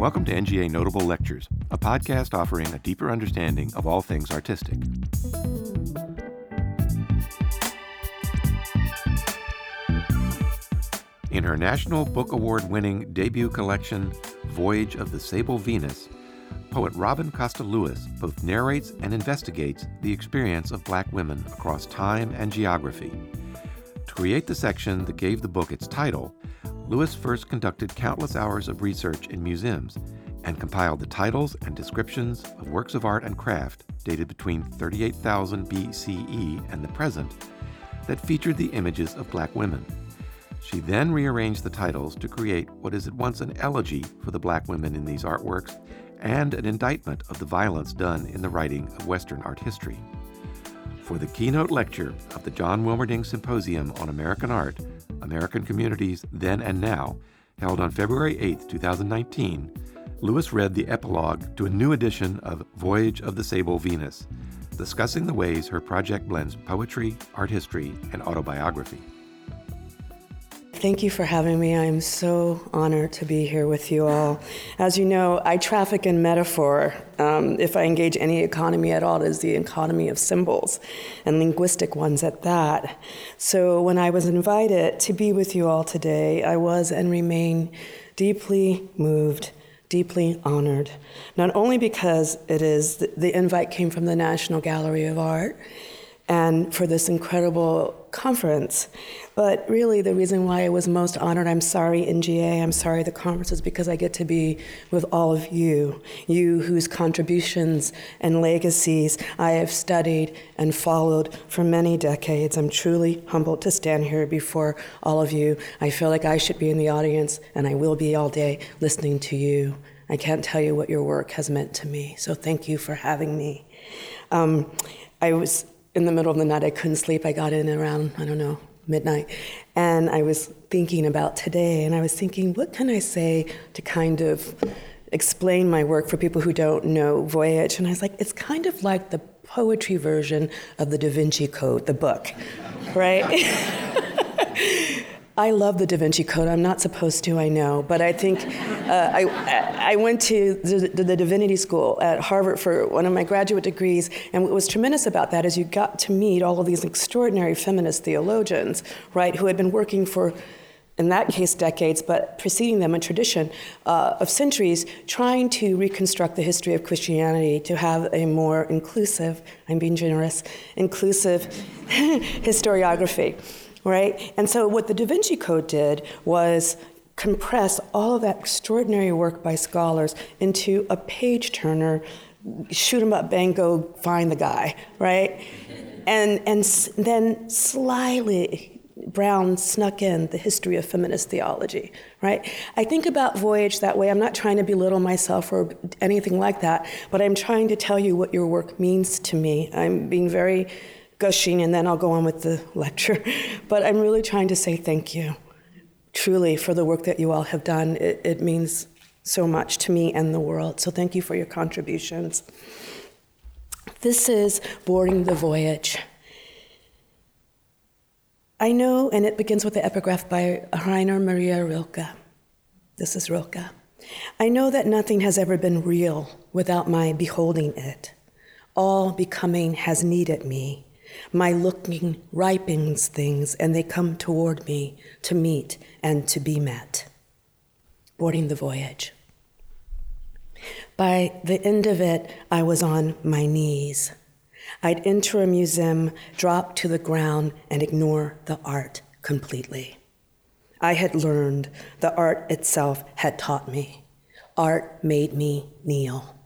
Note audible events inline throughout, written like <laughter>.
Welcome to NGA Notable Lectures, a podcast offering a deeper understanding of all things artistic. In her National Book Award winning debut collection, Voyage of the Sable Venus, poet Robin Coste Lewis both narrates and investigates the experience of black women across time and geography. To create the section that gave the book its title, Lewis first conducted countless hours of research in museums and compiled the titles and descriptions of works of art and craft dated between 38,000 BCE and the present that featured the images of black women. She then rearranged the titles to create what is at once an elegy for the black women in these artworks and an indictment of the violence done in the writing of Western art history. For the keynote lecture of the John Wilmerding Symposium on American Art, American Communities Then and Now, held on February 8, 2019, Lewis read the epilogue to a new edition of Voyage of the Sable Venus, discussing the ways her project blends poetry, art history, and autobiography. Thank you for having me. I'm so honored to be here with you all. As you know, I traffic in metaphor. Um, if I engage any economy at all, it is the economy of symbols and linguistic ones at that. So when I was invited to be with you all today, I was and remain deeply moved deeply honored, not only because it is the invite came from the National Gallery of Art and for this incredible conference. But really, the reason why I was most honored, I'm sorry, NGA, I'm sorry, the conference, is because I get to be with all of you, you whose contributions and legacies I have studied and followed for many decades. I'm truly humbled to stand here before all of you. I feel like I should be in the audience, and I will be all day listening to you. I can't tell you what your work has meant to me, so thank you for having me. Um, I was in the middle of the night, I couldn't sleep. I got in around, I don't know, midnight. And I was thinking about today, and I was thinking, what can I say to kind of explain my work for people who don't know Voyage? And I was like, it's kind of like the poetry version of the Da Vinci Code, the book, right? <laughs> I love the Da Vinci Code. I'm not supposed to, I know, but I think uh, I, I went to the, the, Divinity School at Harvard for one of my graduate degrees, and what was tremendous about that is you got to meet all of these extraordinary feminist theologians, right, who had been working for in that case, decades, but preceding them in tradition uh, of centuries, trying to reconstruct the history of Christianity to have a more inclusive, I'm being generous, inclusive <laughs> historiography right? And so what the Da Vinci Code did was compress all of that extraordinary work by scholars into a page turner, shoot 'em up, bang, go find the guy, right? And, and then slyly, Brown snuck in the history of feminist theology, right? I think about Voyage that way. I'm not trying to belittle myself or anything like that, but I'm trying to tell you what your work means to me. I'm being very gushing and then I'll go on with the lecture. <laughs> But I'm really trying to say thank you, truly, for the work that you all have done. It, it means so much to me and the world. So thank you for your contributions. This is Boarding the Voyage. I know, and it begins with the epigraph by Rainer Maria Rilke. This is Rilke. I know that nothing has ever been real without my beholding it. All becoming has needed me. My looking ripens things, and they come toward me to meet and to be met. Boarding the voyage. By the end of it, I was on my knees. I'd enter a museum, drop to the ground, and ignore the art completely. I had learned, the art itself had taught me. Art made me kneel.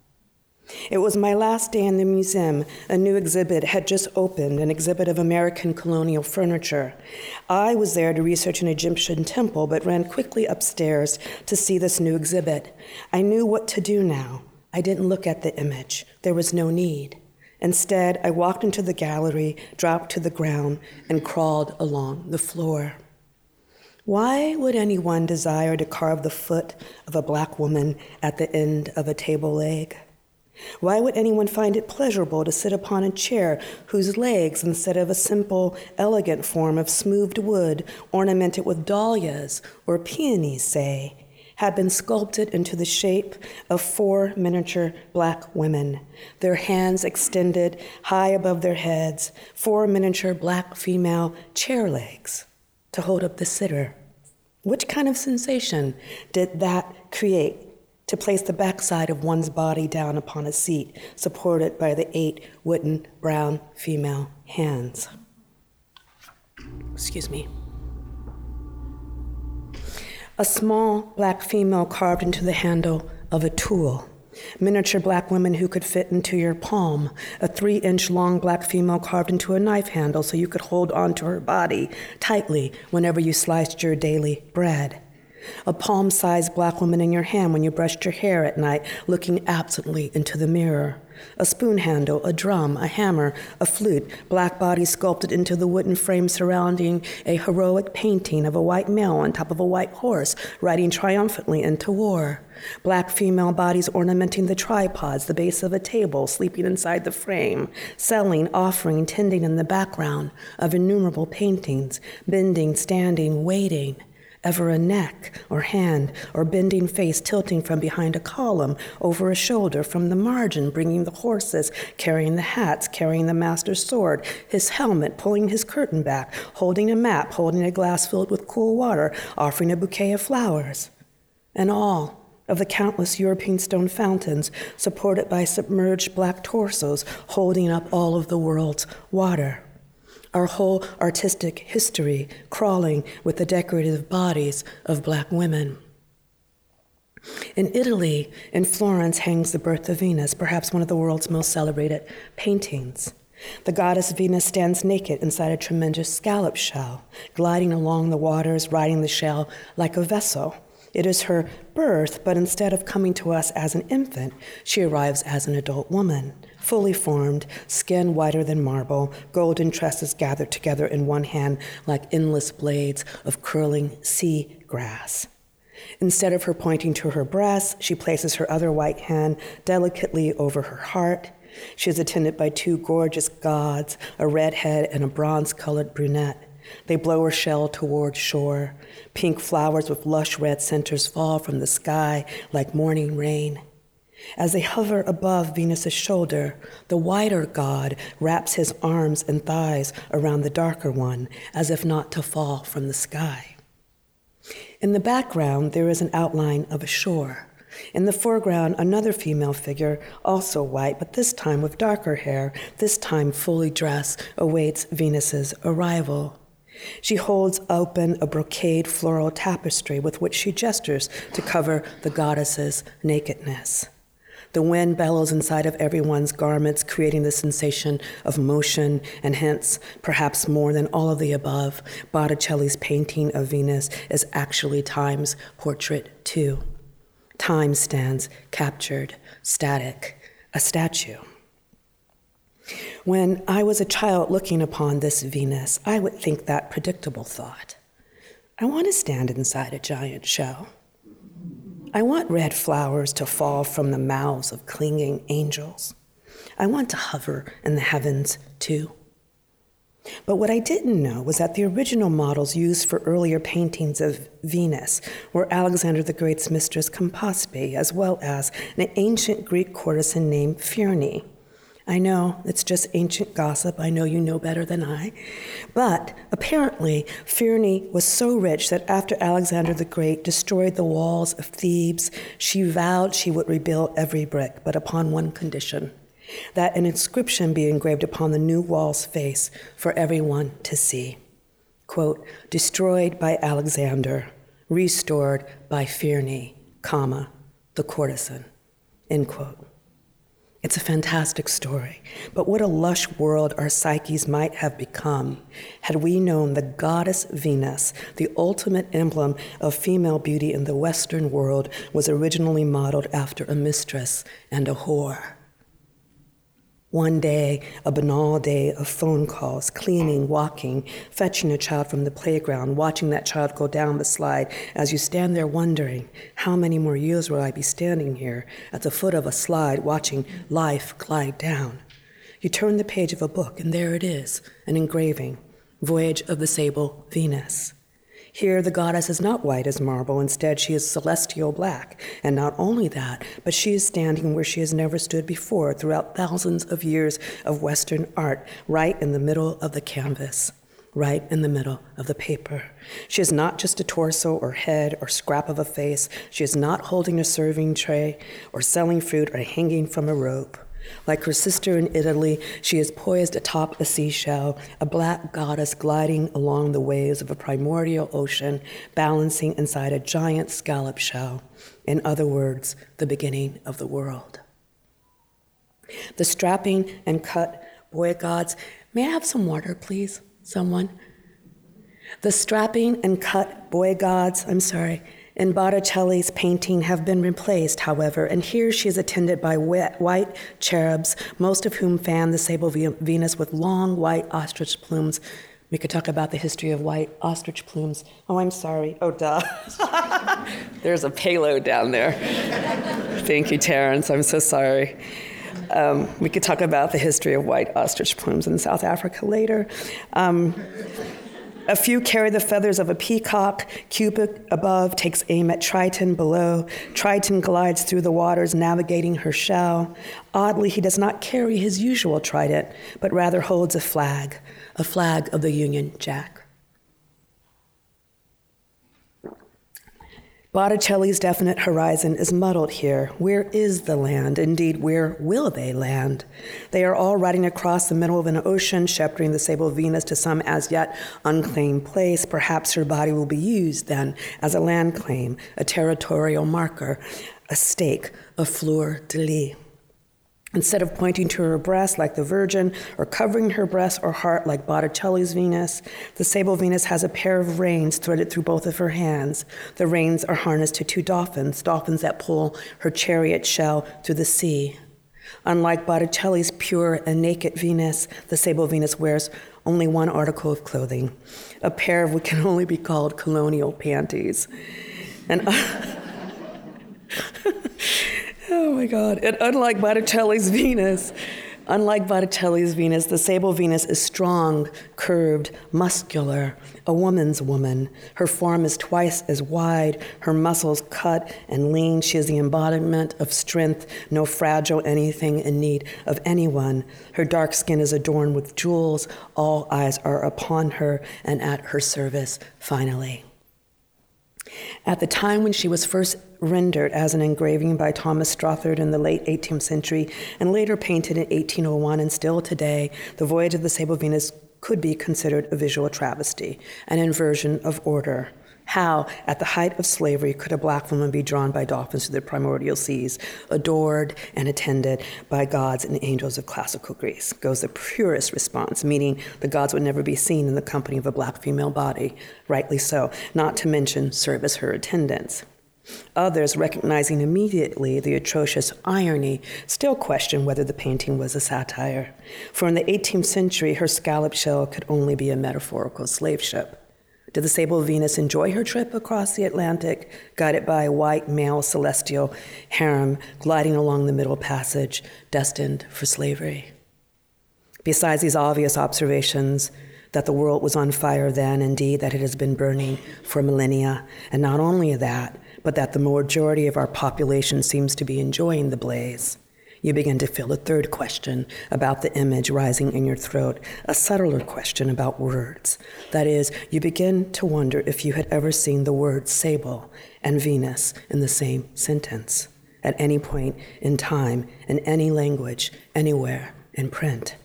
It was my last day in the museum. A new exhibit had just opened, an exhibit of American colonial furniture. I was there to research an Egyptian temple, but ran quickly upstairs to see this new exhibit. I knew what to do now. I didn't look at the image, there was no need. Instead, I walked into the gallery, dropped to the ground, and crawled along the floor. Why would anyone desire to carve the foot of a black woman at the end of a table leg? Why would anyone find it pleasurable to sit upon a chair whose legs, instead of a simple, elegant form of smoothed wood ornamented with dahlias or peonies, say, had been sculpted into the shape of four miniature black women, their hands extended high above their heads, four miniature black female chair legs to hold up the sitter. Which kind of sensation did that create to place the backside of one's body down upon a seat supported by the eight wooden brown female hands? Excuse me. A small black female carved into the handle of a tool. Miniature black women who could fit into your palm. A three inch long black female carved into a knife handle so you could hold onto her body tightly whenever you sliced your daily bread. A palm sized black woman in your hand when you brushed your hair at night, looking absently into the mirror a spoon handle, a drum, a hammer, a flute, black bodies sculpted into the wooden frame surrounding a heroic painting of a white male on top of a white horse riding triumphantly into war. Black female bodies ornamenting the tripods, the base of a table, sleeping inside the frame, selling, offering, tending in the background of innumerable paintings, bending, standing, waiting ever a neck or hand or bending face tilting from behind a column over a shoulder from the margin, bringing the horses, carrying the hats, carrying the master's sword, his helmet, pulling his curtain back, holding a map, holding a glass filled with cool water, offering a bouquet of flowers. And all of the countless European stone fountains supported by submerged black torsos holding up all of the world's water our whole artistic history crawling with the decorative bodies of black women. In Italy, in Florence, hangs the Birth of Venus, perhaps one of the world's most celebrated paintings. The goddess Venus stands naked inside a tremendous scallop shell, gliding along the waters, riding the shell like a vessel. It is her birth, but instead of coming to us as an infant, she arrives as an adult woman, fully formed, skin whiter than marble, golden tresses gathered together in one hand like endless blades of curling sea grass. Instead of her pointing to her breast, she places her other white hand delicately over her heart. She is attended by two gorgeous gods, a redhead and a bronze colored brunette. They blow her shell toward shore. Pink flowers with lush red centers fall from the sky like morning rain. As they hover above Venus's shoulder, the wider god wraps his arms and thighs around the darker one, as if not to fall from the sky. In the background, there is an outline of a shore. In the foreground, another female figure, also white, but this time with darker hair, this time fully dressed, awaits Venus's arrival. She holds open a brocade floral tapestry with which she gestures to cover the goddess's nakedness. The wind bellows inside of everyone's garments, creating the sensation of motion, and hence, perhaps more than all of the above, Botticelli's painting of Venus is actually time's portrait too. Time stands captured, static, a statue. When I was a child looking upon this Venus, I would think that predictable thought. I want to stand inside a giant shell. I want red flowers to fall from the mouths of clinging angels. I want to hover in the heavens too. But what I didn't know was that the original models used for earlier paintings of Venus were Alexander the Great's mistress Campaspe, as well as an ancient Greek courtesan named Phryne. I know it's just ancient gossip. I know you know better than I. But apparently, Phryne was so rich that after Alexander the Great destroyed the walls of Thebes, she vowed she would rebuild every brick, but upon one condition that an inscription be engraved upon the new wall's face for everyone to see. Quote, destroyed by Alexander, restored by Phryne, comma, the courtesan, end quote. It's a fantastic story, but what a lush world our psyches might have become had we known the goddess Venus, the ultimate emblem of female beauty in the Western world, was originally modeled after a mistress and a whore. One day, a banal day of phone calls, cleaning, walking, fetching a child from the playground, watching that child go down the slide as you stand there wondering, how many more years will I be standing here at the foot of a slide watching life glide down? You turn the page of a book, and there it is an engraving Voyage of the Sable Venus. Here, the goddess is not white as marble. Instead, she is celestial black. And not only that, but she is standing where she has never stood before throughout thousands of years of Western art, right in the middle of the canvas, right in the middle of the paper. She is not just a torso or head or scrap of a face. She is not holding a serving tray or selling fruit or hanging from a rope. Like her sister in Italy, she is poised atop a seashell, a black goddess gliding along the waves of a primordial ocean, balancing inside a giant scallop shell. In other words, the beginning of the world. The strapping and cut boy gods. May I have some water, please? Someone? The strapping and cut boy gods, I'm sorry, in Botticelli's painting have been replaced, however, and here she is attended by white cherubs, most of whom fan the sable Venus with long white ostrich plumes. We could talk about the history of white ostrich plumes. Oh, I'm sorry. Oh, duh. <laughs> There's a payload down there. Thank you, Terence. I'm so sorry. Um, we could talk about the history of white ostrich plumes in South Africa later. Um, a few carry the feathers of a peacock. Cupid above takes aim at Triton below. Triton glides through the waters, navigating her shell. Oddly, he does not carry his usual trident, but rather holds a flag, a flag of the Union Jack. Botticelli's definite horizon is muddled here. Where is the land? Indeed, where will they land? They are all riding across the middle of an ocean, shepherding the sable Venus to some as yet unclaimed place. Perhaps her body will be used then as a land claim, a territorial marker, a stake, a fleur de lis. Instead of pointing to her breast like the Virgin or covering her breast or heart like Botticelli's Venus, the sable Venus has a pair of reins threaded through both of her hands. The reins are harnessed to two dolphins, dolphins that pull her chariot shell through the sea. Unlike Botticelli's pure and naked Venus, the sable Venus wears only one article of clothing, a pair of what can only be called colonial panties. And <laughs> <laughs> Oh my God. And unlike Botticelli's Venus, unlike Botticelli's Venus, the sable Venus is strong, curved, muscular, a woman's woman. Her form is twice as wide, her muscles cut and lean. She is the embodiment of strength, no fragile anything in need of anyone. Her dark skin is adorned with jewels. All eyes are upon her and at her service, finally. At the time when she was first rendered as an engraving by Thomas Stothard in the late 18th century and later painted in 1801 and still today, The Voyage of the Sable Venus could be considered a visual travesty, an inversion of order. How, at the height of slavery, could a black woman be drawn by dolphins to the primordial seas, adored and attended by gods and angels of classical Greece? Goes the purest response, meaning the gods would never be seen in the company of a black female body, rightly so, not to mention serve as her attendants. Others, recognizing immediately the atrocious irony, still question whether the painting was a satire. For in the 18th century, her scallop shell could only be a metaphorical slave ship. Did the sable Venus enjoy her trip across the Atlantic, guided by a white male celestial harem gliding along the Middle Passage, destined for slavery? Besides these obvious observations, that the world was on fire then, indeed, that it has been burning for millennia, and not only that, but that the majority of our population seems to be enjoying the blaze you begin to feel a third question about the image rising in your throat, a subtler question about words. That is, you begin to wonder if you had ever seen the words sable and Venus in the same sentence at any point in time, in any language, anywhere, in print.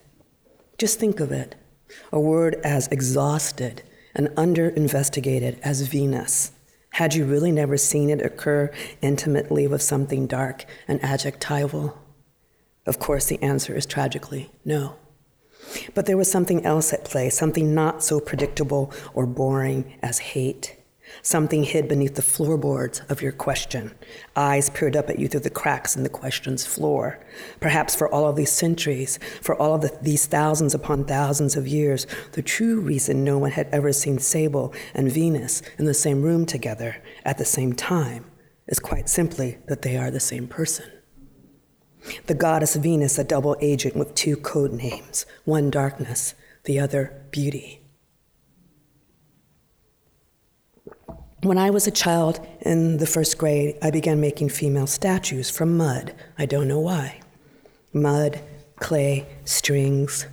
Just think of it a word as exhausted and under investigated as Venus. Had you really never seen it occur intimately with something dark and adjectival? Of course, the answer is tragically no. But there was something else at play, something not so predictable or boring as hate. Something hid beneath the floorboards of your question. Eyes peered up at you through the cracks in the question's floor. Perhaps for all of these centuries, for all of the, these thousands upon thousands of years, the true reason no one had ever seen Sable and Venus in the same room together at the same time is quite simply that they are the same person. The goddess Venus, a double agent with two code names one darkness, the other beauty. When I was a child in the first grade, I began making female statues from mud. I don't know why. Mud, clay, strings.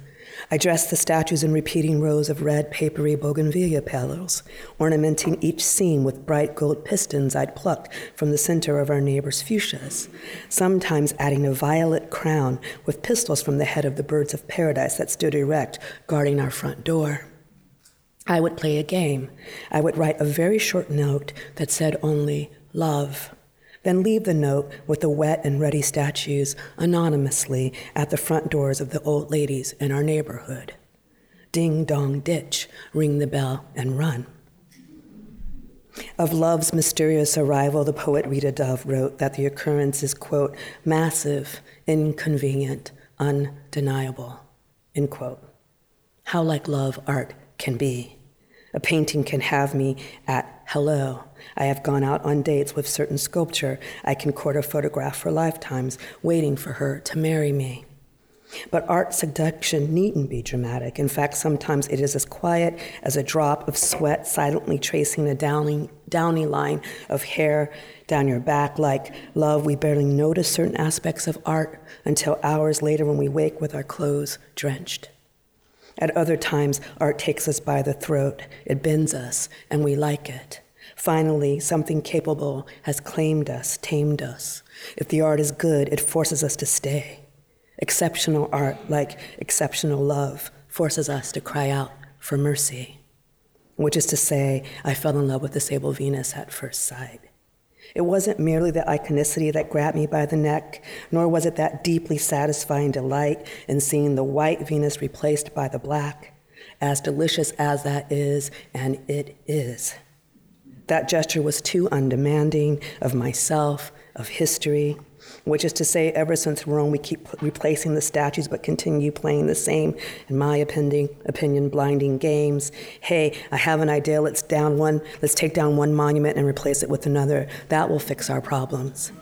I dressed the statues in repeating rows of red, papery bougainvillea petals, ornamenting each seam with bright gold pistils I'd plucked from the center of our neighbor's fuchsias, sometimes adding a violet crown with pistils from the head of the birds of paradise that stood erect, guarding our front door. I would play a game. I would write a very short note that said only love, then leave the note with the wet and ready statues anonymously at the front doors of the old ladies in our neighborhood. Ding dong ditch, ring the bell and run. Of love's mysterious arrival, the poet Rita Dove wrote that the occurrence is, quote, massive, inconvenient, undeniable, end quote. How like love art can be. A painting can have me at hello. I have gone out on dates with certain sculpture. I can court a photograph for lifetimes, waiting for her to marry me. But art seduction needn't be dramatic. In fact, sometimes it is as quiet as a drop of sweat silently tracing a downy, downy line of hair down your back. Like love, we barely notice certain aspects of art until hours later when we wake with our clothes drenched. At other times, art takes us by the throat, it bends us, and we like it. Finally, something capable has claimed us, tamed us. If the art is good, it forces us to stay. Exceptional art, like exceptional love, forces us to cry out for mercy, which is to say, I fell in love with the sable Venus at first sight. It wasn't merely the iconicity that grabbed me by the neck, nor was it that deeply satisfying delight in seeing the white Venus replaced by the black, as delicious as that is, and it is. That gesture was too undemanding of myself, of history, which is to say, ever since Rome, we keep replacing the statues but continue playing the same, in my opinion, opinion, blinding games. Hey, I have an idea. Let's down one. Let's take down one monument and replace it with another. That will fix our problems.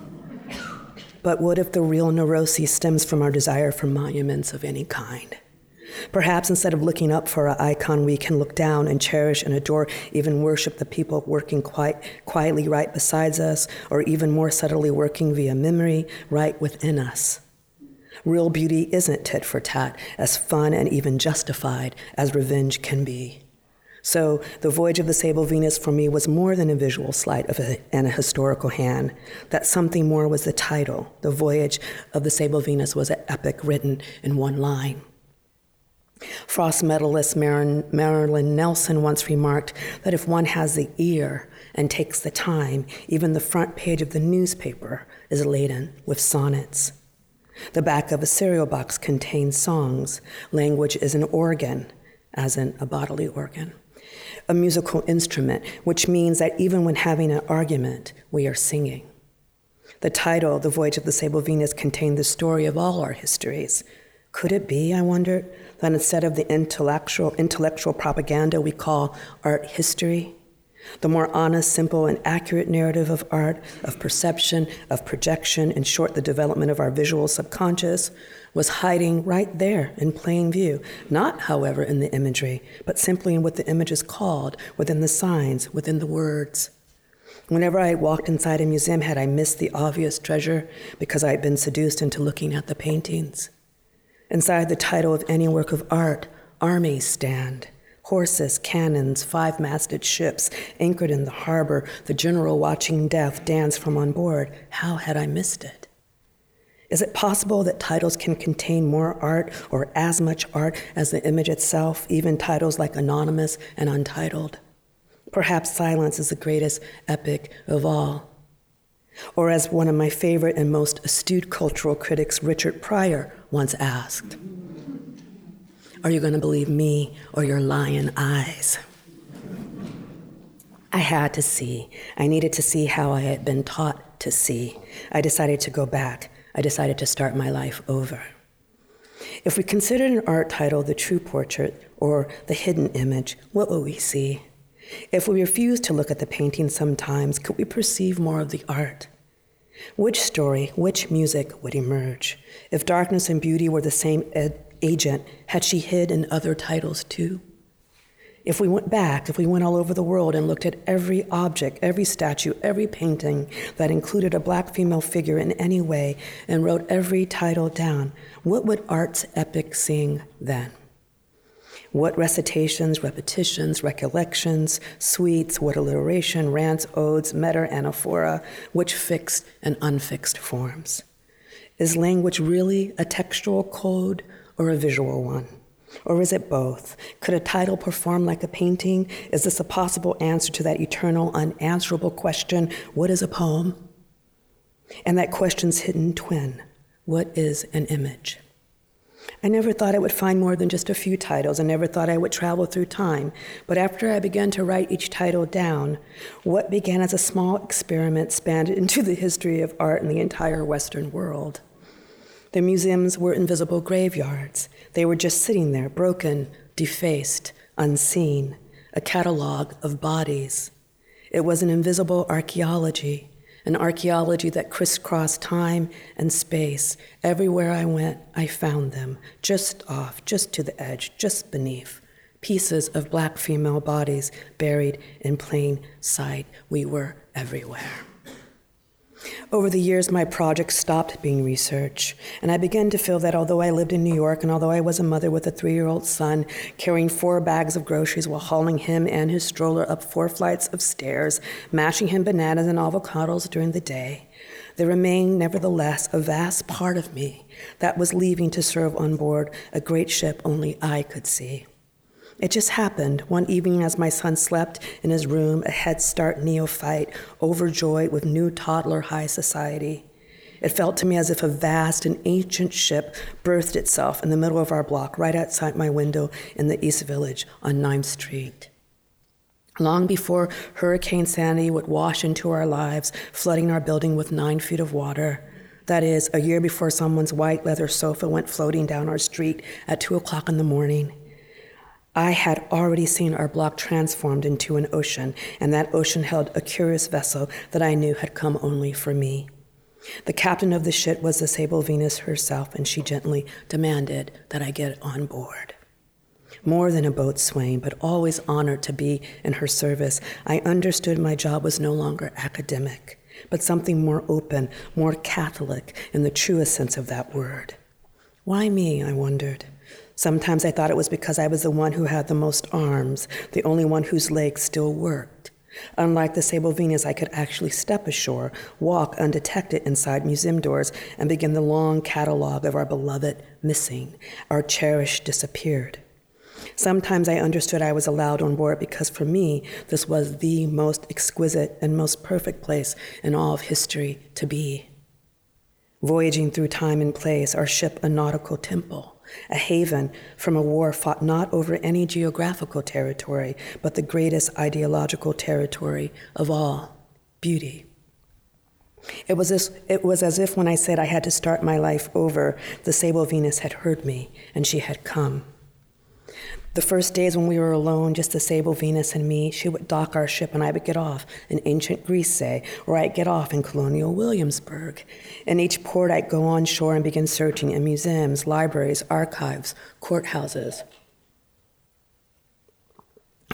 But what if the real neuroses stems from our desire for monuments of any kind? Perhaps instead of looking up for an icon, we can look down and cherish and adore, even worship the people working quite quietly right beside us, or even more subtly working via memory right within us. Real beauty isn't tit for tat, as fun and even justified as revenge can be. So, the voyage of the Sable Venus for me was more than a visual sleight of a, and a historical hand. That something more was the title. The voyage of the Sable Venus was an epic written in one line. Frost medalist Marilyn Nelson once remarked that if one has the ear and takes the time, even the front page of the newspaper is laden with sonnets. The back of a cereal box contains songs. Language is an organ, as in a bodily organ, a musical instrument, which means that even when having an argument, we are singing. The title, The Voyage of the Sable Venus, contained the story of all our histories. Could it be, I wondered, that instead of the intellectual, intellectual propaganda we call art history, the more honest, simple, and accurate narrative of art, of perception, of projection, in short, the development of our visual subconscious, was hiding right there in plain view. Not, however, in the imagery, but simply in what the image is called, within the signs, within the words. Whenever I walked inside a museum, had I missed the obvious treasure because I had been seduced into looking at the paintings? Inside the title of any work of art, armies stand. Horses, cannons, five masted ships anchored in the harbor, the general watching death dance from on board. How had I missed it? Is it possible that titles can contain more art or as much art as the image itself, even titles like Anonymous and Untitled? Perhaps silence is the greatest epic of all. Or, as one of my favorite and most astute cultural critics, Richard Pryor, once asked, Are you going to believe me or your lion eyes? I had to see. I needed to see how I had been taught to see. I decided to go back. I decided to start my life over. If we considered an art title the true portrait or the hidden image, what would we see? If we refused to look at the painting sometimes, could we perceive more of the art? Which story, which music would emerge? If darkness and beauty were the same ed- agent, had she hid in other titles too? If we went back, if we went all over the world and looked at every object, every statue, every painting that included a black female figure in any way and wrote every title down, what would art's epic sing then? What recitations, repetitions, recollections, suites, what alliteration, rants, odes, meta, anaphora, which fixed and unfixed forms? Is language really a textual code or a visual one? Or is it both? Could a title perform like a painting? Is this a possible answer to that eternal, unanswerable question what is a poem? And that question's hidden twin what is an image? I never thought I would find more than just a few titles. I never thought I would travel through time. But after I began to write each title down, what began as a small experiment spanned <laughs> into the history of art in the entire Western world. The museums were invisible graveyards. They were just sitting there, broken, defaced, unseen, a catalog of bodies. It was an invisible archaeology, an archaeology that crisscrossed time and space. Everywhere I went, I found them, just off, just to the edge, just beneath. Pieces of black female bodies buried in plain sight. We were everywhere. Over the years, my project stopped being research, and I began to feel that although I lived in New York and although I was a mother with a three year old son, carrying four bags of groceries while hauling him and his stroller up four flights of stairs, mashing him bananas and avocados during the day, there remained, nevertheless, a vast part of me that was leaving to serve on board a great ship only I could see. It just happened one evening as my son slept in his room, a Head Start neophyte, overjoyed with new toddler high society. It felt to me as if a vast and ancient ship birthed itself in the middle of our block, right outside my window in the East Village on 9th Street. Long before Hurricane Sandy would wash into our lives, flooding our building with nine feet of water, that is, a year before someone's white leather sofa went floating down our street at 2 o'clock in the morning, I had already seen our block transformed into an ocean, and that ocean held a curious vessel that I knew had come only for me. The captain of the ship was the Sable Venus herself, and she gently demanded that I get on board. More than a boatswain, but always honored to be in her service, I understood my job was no longer academic, but something more open, more Catholic in the truest sense of that word. Why me, I wondered. Sometimes I thought it was because I was the one who had the most arms, the only one whose legs still worked. Unlike the Sable Venus, I could actually step ashore, walk undetected inside museum doors, and begin the long catalog of our beloved missing, our cherished disappeared. Sometimes I understood I was allowed on board because for me, this was the most exquisite and most perfect place in all of history to be. Voyaging through time and place, our ship a nautical temple a haven from a war fought not over any geographical territory, but the greatest ideological territory of all beauty. It was, as, it was as if when I said I had to start my life over, the sable Venus had heard me and she had come. The first days when we were alone, just the Sable Venus and me, she would dock our ship and I would get off in ancient Greece, say, or I'd get off in colonial Williamsburg. In each port, I'd go on shore and begin searching in museums, libraries, archives, courthouses.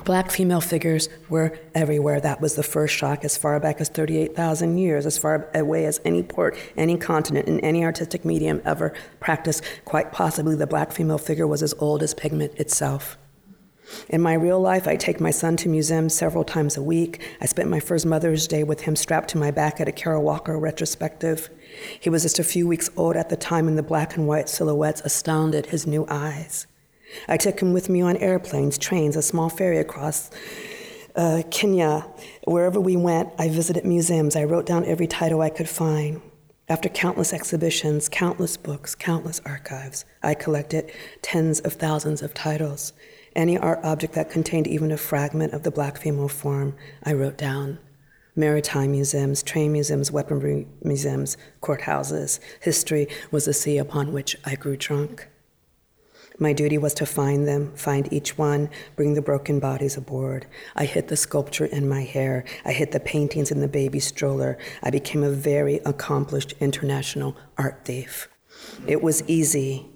Black female figures were everywhere. That was the first shock, as far back as 38,000 years, as far away as any port, any continent, in any artistic medium ever practiced. Quite possibly, the black female figure was as old as pigment itself. In my real life, I take my son to museums several times a week. I spent my first Mother's Day with him strapped to my back at a Kara Walker retrospective. He was just a few weeks old at the time, and the black and white silhouettes astounded his new eyes. I took him with me on airplanes, trains, a small ferry across uh, Kenya. Wherever we went, I visited museums. I wrote down every title I could find. After countless exhibitions, countless books, countless archives, I collected tens of thousands of titles. Any art object that contained even a fragment of the black female form, I wrote down. Maritime museums, train museums, weaponry museums, courthouses. History was the sea upon which I grew drunk. My duty was to find them, find each one, bring the broken bodies aboard. I hid the sculpture in my hair. I hid the paintings in the baby stroller. I became a very accomplished international art thief. It was easy,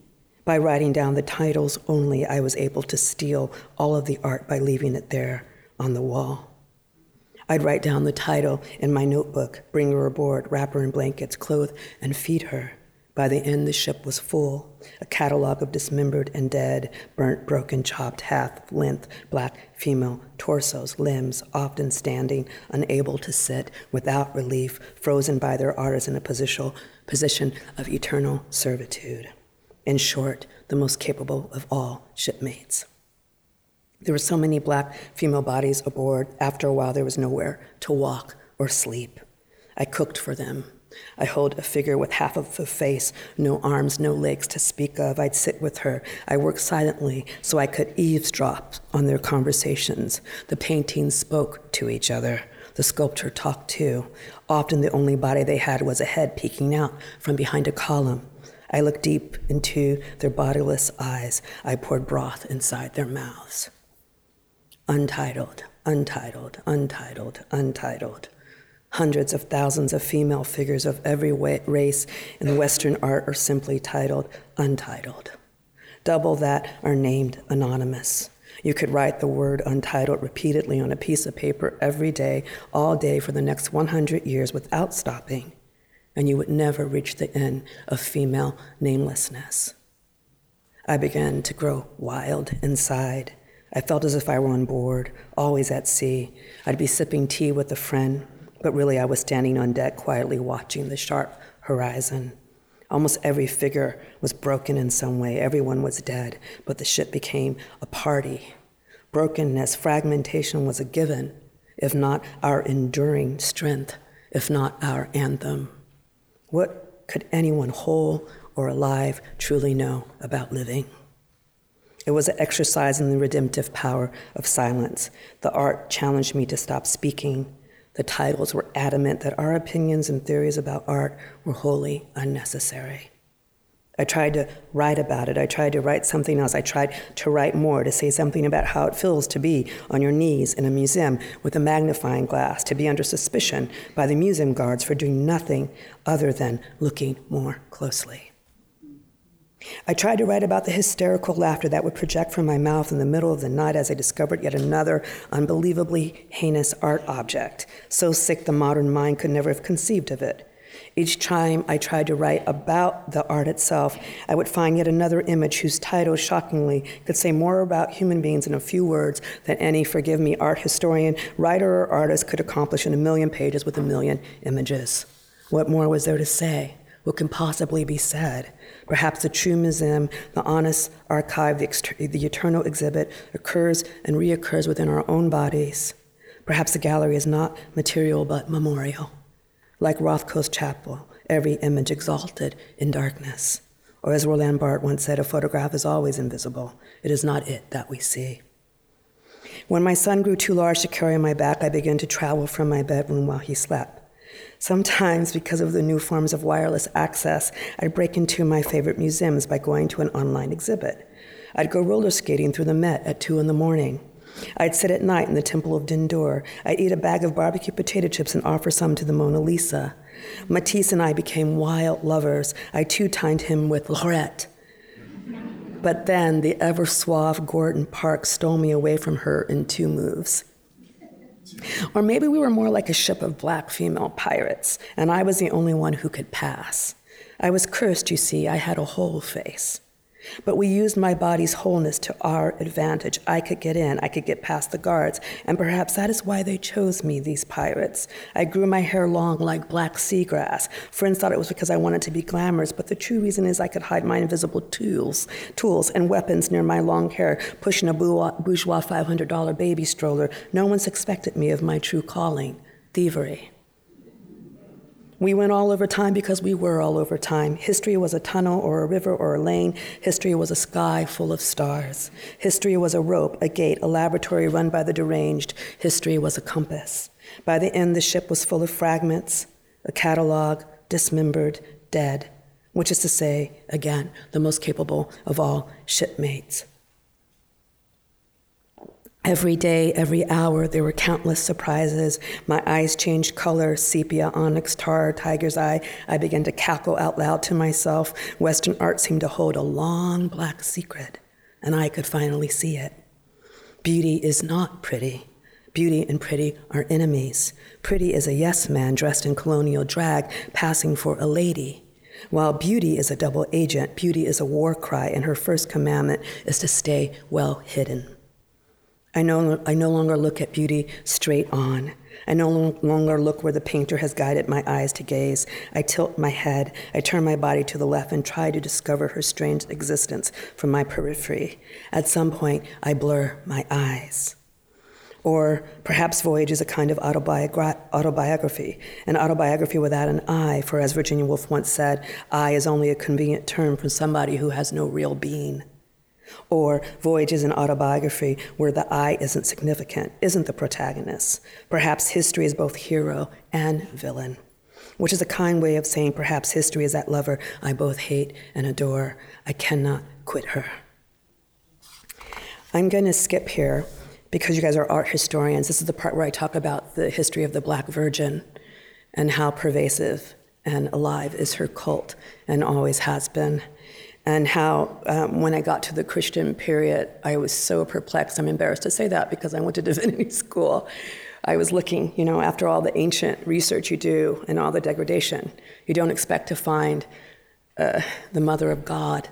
By writing down the titles only, I was able to steal all of the art by leaving it there on the wall. I'd write down the title in my notebook, bring her aboard, wrap her in blankets, clothe, and feed her. By the end, the ship was full, a catalog of dismembered and dead, burnt, broken, chopped, half length, black female torsos, limbs, often standing, unable to sit, without relief, frozen by their artists in a position, position of eternal servitude. In short, the most capable of all shipmates. There were so many black female bodies aboard, after a while, there was nowhere to walk or sleep. I cooked for them. I hold a figure with half of a face, no arms, no legs to speak of. I'd sit with her. I worked silently so I could eavesdrop on their conversations. The paintings spoke to each other. The sculptor talked too. Often the only body they had was a head peeking out from behind a column. I looked deep into their bodiless eyes. I poured broth inside their mouths. Untitled, untitled, untitled, untitled. Hundreds of thousands of female figures of every race in Western art are simply titled untitled. Double that are named anonymous. You could write the word untitled repeatedly on a piece of paper every day, all day for the next 100 years without stopping and you would never reach the end of female namelessness. I began to grow wild inside. I felt as if I were on board, always at sea. I'd be sipping tea with a friend, but really I was standing on deck quietly watching the sharp horizon. Almost every figure was broken in some way. Everyone was dead, but the ship became a party. Brokenness, fragmentation was a given, if not our enduring strength, if not our anthem. What could anyone whole or alive truly know about living? It was an exercise in the redemptive power of silence. The art challenged me to stop speaking. The titles were adamant that our opinions and theories about art were wholly unnecessary. I tried to write about it. I tried to write something else. I tried to write more, to say something about how it feels to be on your knees in a museum with a magnifying glass, to be under suspicion by the museum guards for doing nothing other than looking more closely. I tried to write about the hysterical laughter that would project from my mouth in the middle of the night as I discovered yet another unbelievably heinous art object, so sick the modern mind could never have conceived of it. Each time I tried to write about the art itself, I would find yet another image whose title, shockingly, could say more about human beings in a few words than any, forgive me, art historian, writer, or artist could accomplish in a million pages with a million images. What more was there to say? What can possibly be said? Perhaps the true museum, the honest archive, the, the eternal exhibit occurs and reoccurs within our own bodies. Perhaps the gallery is not material but memorial like Rothko's chapel, every image exalted in darkness. Or as Roland Barthes once said, a photograph is always invisible. It is not it that we see. When my son grew too large to carry on my back, I began to travel from my bedroom while he slept. Sometimes, because of the new forms of wireless access, I'd break into my favorite museums by going to an online exhibit. I'd go roller skating through the Met at 2 in the morning. I'd sit at night in the Temple of Dendur. I'd eat a bag of barbecue potato chips and offer some to the Mona Lisa. Matisse and I became wild lovers. I two tined him with Laurette. But then the ever suave Gordon Parks stole me away from her in two moves. Or maybe we were more like a ship of black female pirates, and I was the only one who could pass. I was cursed, you see, I had a whole face. But we used my body's wholeness to our advantage. I could get in, I could get past the guards, and perhaps that is why they chose me, these pirates. I grew my hair long like black seagrass. Friends thought it was because I wanted to be glamorous, but the true reason is I could hide my invisible tools, tools and weapons near my long hair, pushing a bourgeois $500 baby stroller. No one suspected me of my true calling, thievery. We went all over time because we were all over time. History was a tunnel or a river or a lane. History was a sky full of stars. History was a rope, a gate, a laboratory run by the deranged. History was a compass. By the end, the ship was full of fragments, a catalog, dismembered, dead, which is to say, again, the most capable of all shipmates. Every day, every hour, there were countless surprises. My eyes changed color sepia, onyx, tar, tiger's eye. I began to cackle out loud to myself. Western art seemed to hold a long black secret, and I could finally see it. Beauty is not pretty. Beauty and pretty are enemies. Pretty is a yes man dressed in colonial drag, passing for a lady. While beauty is a double agent, beauty is a war cry, and her first commandment is to stay well hidden. I no, I no longer look at beauty straight on. I no longer look where the painter has guided my eyes to gaze. I tilt my head, I turn my body to the left and try to discover her strange existence from my periphery. At some point, I blur my eyes. Or perhaps Voyage is a kind of autobiogra- autobiography, an autobiography without an I, for as Virginia Woolf once said, I is only a convenient term for somebody who has no real being. Or Voyage is an autobiography where the I isn't significant, isn't the protagonist. Perhaps history is both hero and villain, which is a kind way of saying perhaps history is that lover I both hate and adore. I cannot quit her. I'm going to skip here because you guys are art historians. This is the part where I talk about the history of the Black Virgin and how pervasive and alive is her cult and always has been and how um, when I got to the Christian period, I was so perplexed. I'm embarrassed to say that because I went to <laughs> divinity school. I was looking, you know, after all the ancient research you do and all the degradation, you don't expect to find uh, the Mother of God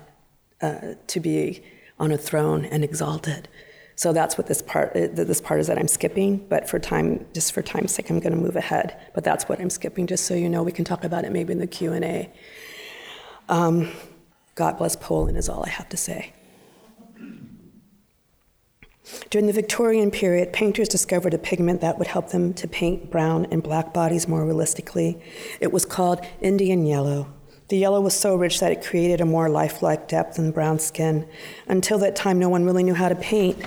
uh, to be on a throne and exalted. So that's what this part uh, this part is that I'm skipping. But for time, just for time's sake, I'm going to move ahead. But that's what I'm skipping, just so you know. We can talk about it maybe in the Q and A. Um, God bless Poland, is all I have to say. During the Victorian period, painters discovered a pigment that would help them to paint brown and black bodies more realistically. It was called Indian yellow. The yellow was so rich that it created a more lifelike depth in brown skin. Until that time, no one really knew how to paint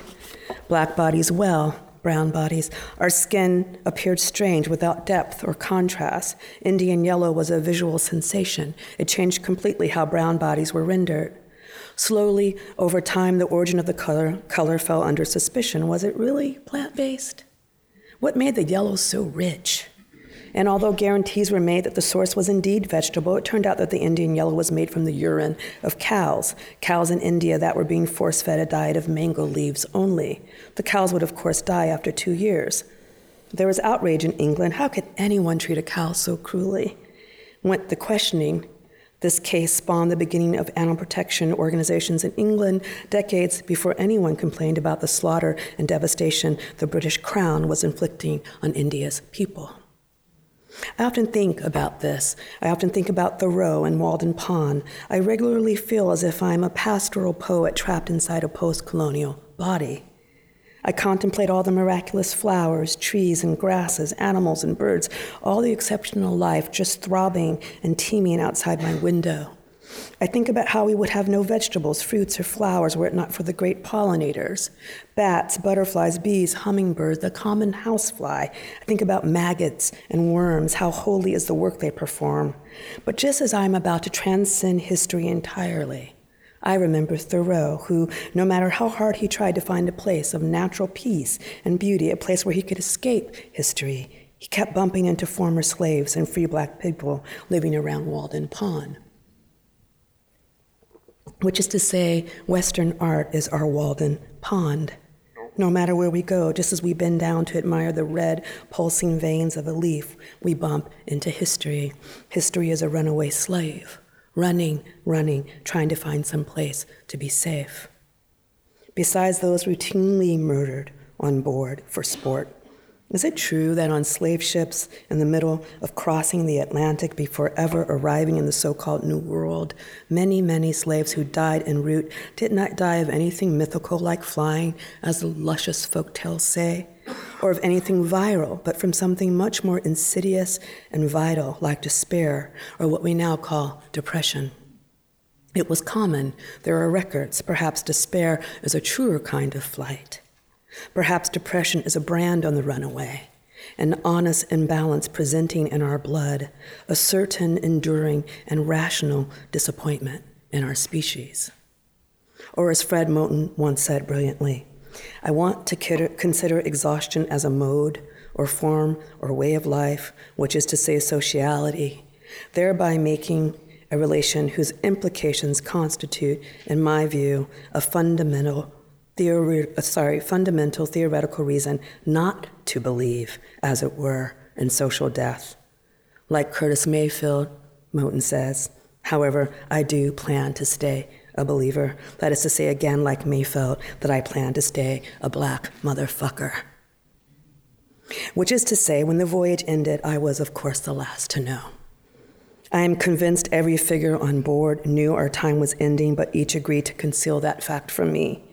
black bodies well brown bodies. Our skin appeared strange without depth or contrast. Indian yellow was a visual sensation. It changed completely how brown bodies were rendered. Slowly, over time, the origin of the color, color fell under suspicion. Was it really plant based? What made the yellow so rich? And although guarantees were made that the source was indeed vegetable, it turned out that the Indian yellow was made from the urine of cows, cows in India that were being force fed a diet of mango leaves only. The cows would, of course, die after two years. There was outrage in England. How could anyone treat a cow so cruelly? Went the questioning. This case spawned the beginning of animal protection organizations in England decades before anyone complained about the slaughter and devastation the British Crown was inflicting on India's people. I often think about this. I often think about Thoreau and Walden Pond. I regularly feel as if I'm a pastoral poet trapped inside a post colonial body. I contemplate all the miraculous flowers, trees, and grasses, animals and birds, all the exceptional life just throbbing and teeming outside my window. I think about how we would have no vegetables, fruits, or flowers were it not for the great pollinators bats, butterflies, bees, hummingbirds, the common housefly. I think about maggots and worms, how holy is the work they perform. But just as I am about to transcend history entirely, I remember Thoreau, who, no matter how hard he tried to find a place of natural peace and beauty, a place where he could escape history, he kept bumping into former slaves and free black people living around Walden Pond which is to say, Western art is our Walden Pond. No matter where we go, just as we bend down to admire the red, pulsing veins of a leaf, we bump into history. History is a runaway slave, running, running, trying to find some place to be safe. Besides those routinely murdered on board for sport, is it true that on slave ships in the middle of crossing the Atlantic before ever arriving in the so called New World, many, many slaves who died en route did not die of anything mythical like flying, as the luscious folk tales say, or of anything viral, but from something much more insidious and vital like despair, or what we now call depression? It was common. There are records. Perhaps despair is a truer kind of flight. Perhaps depression is a brand on the runaway, an honest imbalance presenting in our blood, a certain enduring and rational disappointment in our species. Or as Fred Moten once said brilliantly, I want to consider exhaustion as a mode or form or way of life, which is to say, sociality, thereby making a relation whose implications constitute, in my view, a fundamental theory, uh, sorry, fundamental theoretical reason not to believe, as it were, in social death. Like Curtis Mayfield, Moten says, however, I do plan to stay a believer. That is to say, again, like Mayfield, that I plan to stay a black motherfucker. Which is to say, when the voyage ended, I was, of course, the last to know. I am convinced every figure on board knew our time was ending, but each agreed to conceal that fact from me.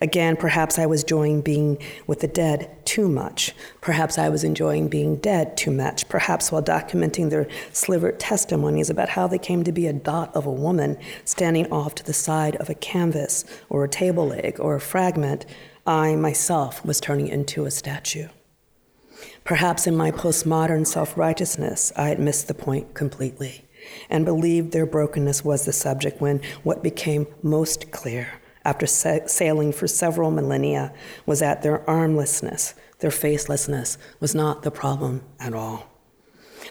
Again, perhaps I was enjoying being with the dead too much. Perhaps I was enjoying being dead too much. Perhaps while documenting their slivered testimonies about how they came to be a dot of a woman standing off to the side of a canvas or a table leg or a fragment, I myself was turning into a statue. Perhaps in my postmodern self righteousness, I had missed the point completely and believed their brokenness was the subject when what became most clear after sa- sailing for several millennia was that their armlessness, their facelessness, was not the problem at all.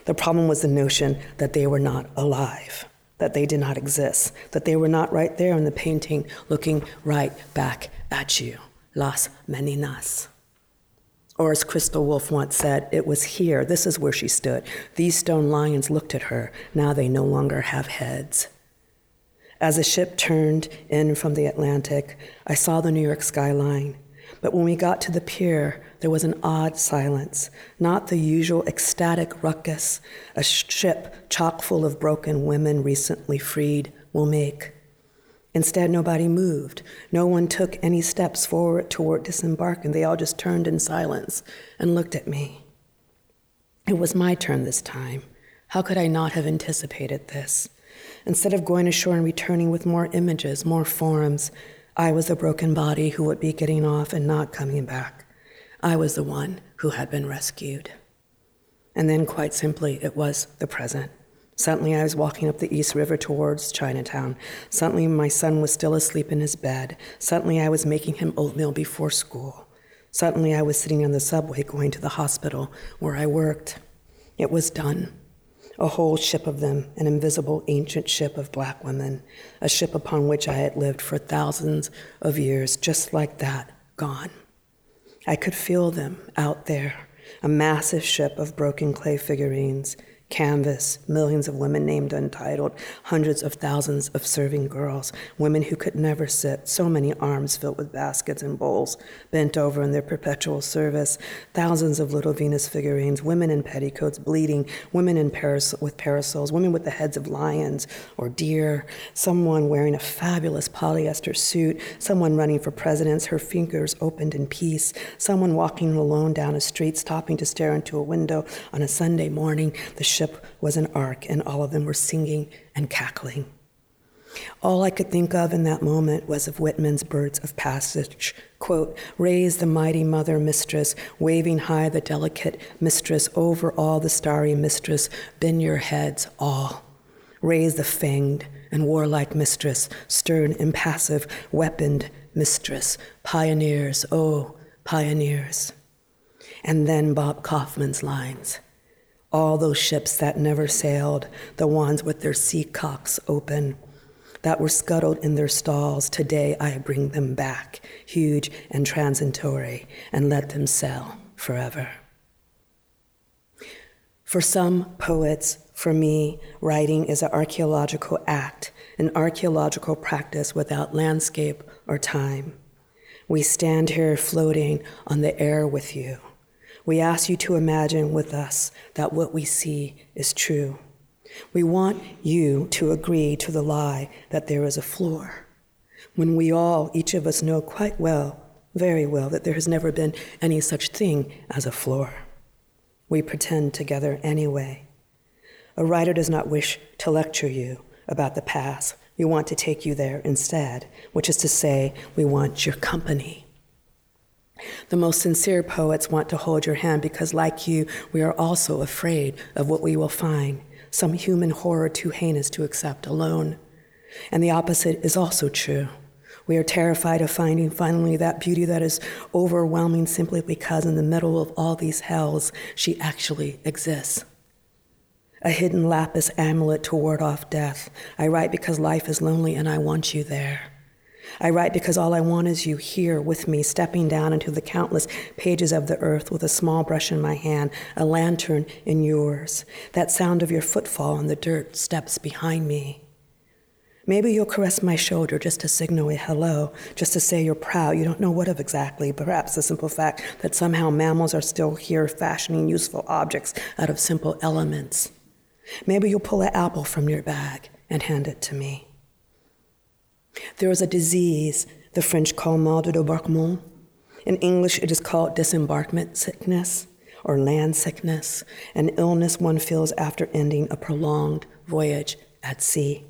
The problem was the notion that they were not alive, that they did not exist, that they were not right there in the painting looking right back at you. Las Meninas. Or as Christa Wolf once said, it was here, this is where she stood. These stone lions looked at her, now they no longer have heads. As the ship turned in from the Atlantic, I saw the New York skyline. But when we got to the pier, there was an odd silence, not the usual ecstatic ruckus a ship chock full of broken women recently freed will make. Instead, nobody moved. No one took any steps forward toward disembarking. They all just turned in silence and looked at me. It was my turn this time. How could I not have anticipated this? Instead of going ashore and returning with more images, more forms, I was the broken body who would be getting off and not coming back. I was the one who had been rescued. And then, quite simply, it was the present. Suddenly, I was walking up the East River towards Chinatown. Suddenly, my son was still asleep in his bed. Suddenly, I was making him oatmeal before school. Suddenly, I was sitting on the subway going to the hospital where I worked. It was done. A whole ship of them, an invisible ancient ship of black women, a ship upon which I had lived for thousands of years, just like that, gone. I could feel them out there, a massive ship of broken clay figurines, canvas, millions of women named untitled, hundreds of thousands of serving girls, women who could never sit, so many arms filled with baskets and bowls, bent over in their perpetual service, thousands of little Venus figurines, women in petticoats bleeding, women in paras- with parasols, women with the heads of lions or deer, someone wearing a fabulous polyester suit, someone running for presidents, her fingers opened in peace, someone walking alone down a street, stopping to stare into a window on a Sunday morning, the ship was an ark, and all of them were singing and cackling. All I could think of in that moment was of Whitman's Birds of Passage. Quote, raise the mighty mother mistress, waving high the delicate mistress, over all the starry mistress, bend your heads all. Raise the fanged and warlike mistress, stern, impassive, weaponed mistress, pioneers, oh, pioneers. And then Bob Kaufman's lines all those ships that never sailed, the ones with their sea cocks open, that were scuttled in their stalls, today I bring them back, huge and transitory, and let them sail forever. For some poets, for me, writing is an archaeological act, an archaeological practice without landscape or time. We stand here floating on the air with you we ask you to imagine with us that what we see is true. We want you to agree to the lie that there is a floor. When we all, each of us, know quite well, very well, that there has never been any such thing as a floor. We pretend together anyway. A writer does not wish to lecture you about the past. We want to take you there instead, which is to say, we want your company. The most sincere poets want to hold your hand because, like you, we are also afraid of what we will find, some human horror too heinous to accept alone. And the opposite is also true. We are terrified of finding finally that beauty that is overwhelming simply because in the middle of all these hells, she actually exists. A hidden lapis amulet to ward off death. I write because life is lonely and I want you there. I write because all I want is you here with me, stepping down into the countless pages of the earth with a small brush in my hand, a lantern in yours, that sound of your footfall on the dirt steps behind me. Maybe you'll caress my shoulder just to signal a hello, just to say you're proud. You don't know what of exactly, perhaps the simple fact that somehow mammals are still here fashioning useful objects out of simple elements. Maybe you'll pull an apple from your bag and hand it to me. There is a disease the French call mal de débarquement. In English, it is called disembarkment sickness or land sickness, an illness one feels after ending a prolonged voyage at sea.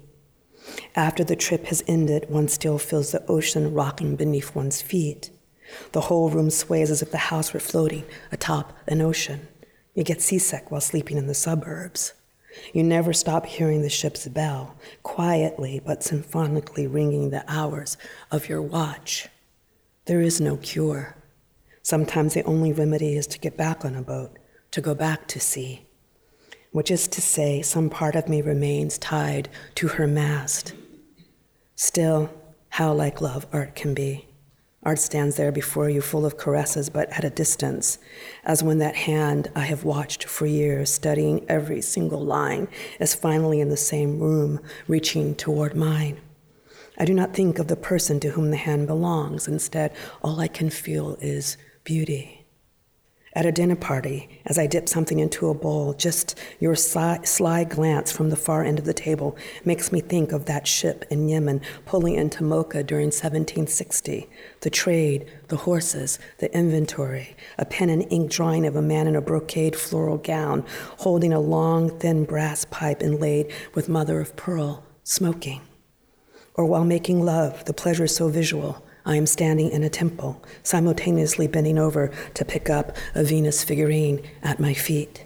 After the trip has ended, one still feels the ocean rocking beneath one's feet. The whole room sways as if the house were floating atop an ocean. You get seasick while sleeping in the suburbs. You never stop hearing the ship's bell, quietly but symphonically ringing the hours of your watch. There is no cure. Sometimes the only remedy is to get back on a boat, to go back to sea which is to say, some part of me remains tied to her mast. Still, how like love art can be. Art stands there before you, full of caresses, but at a distance, as when that hand I have watched for years, studying every single line, is finally in the same room, reaching toward mine. I do not think of the person to whom the hand belongs. Instead, all I can feel is beauty. At a dinner party, as I dip something into a bowl, just your sly, sly, glance from the far end of the table makes me think of that ship in Yemen pulling into Mocha during 1760. The trade, the horses, the inventory, a pen and ink drawing of a man in a brocade floral gown holding a long, thin brass pipe inlaid with mother of pearl, smoking. Or while making love, the pleasure so visual I am standing in a temple, simultaneously bending over to pick up a Venus figurine at my feet.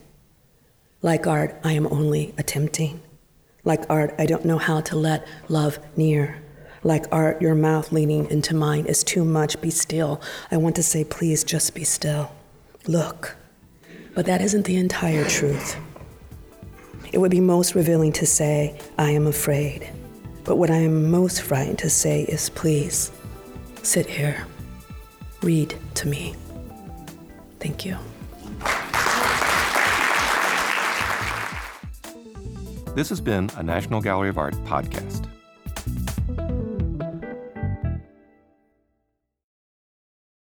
Like art, I am only attempting. Like art, I don't know how to let love near. Like art, your mouth leaning into mine is too much. Be still. I want to say, please just be still. Look. But that isn't the entire truth. It would be most revealing to say, I am afraid. But what I am most frightened to say is, please sit here, read to me. Thank you. This has been a National Gallery of Art podcast.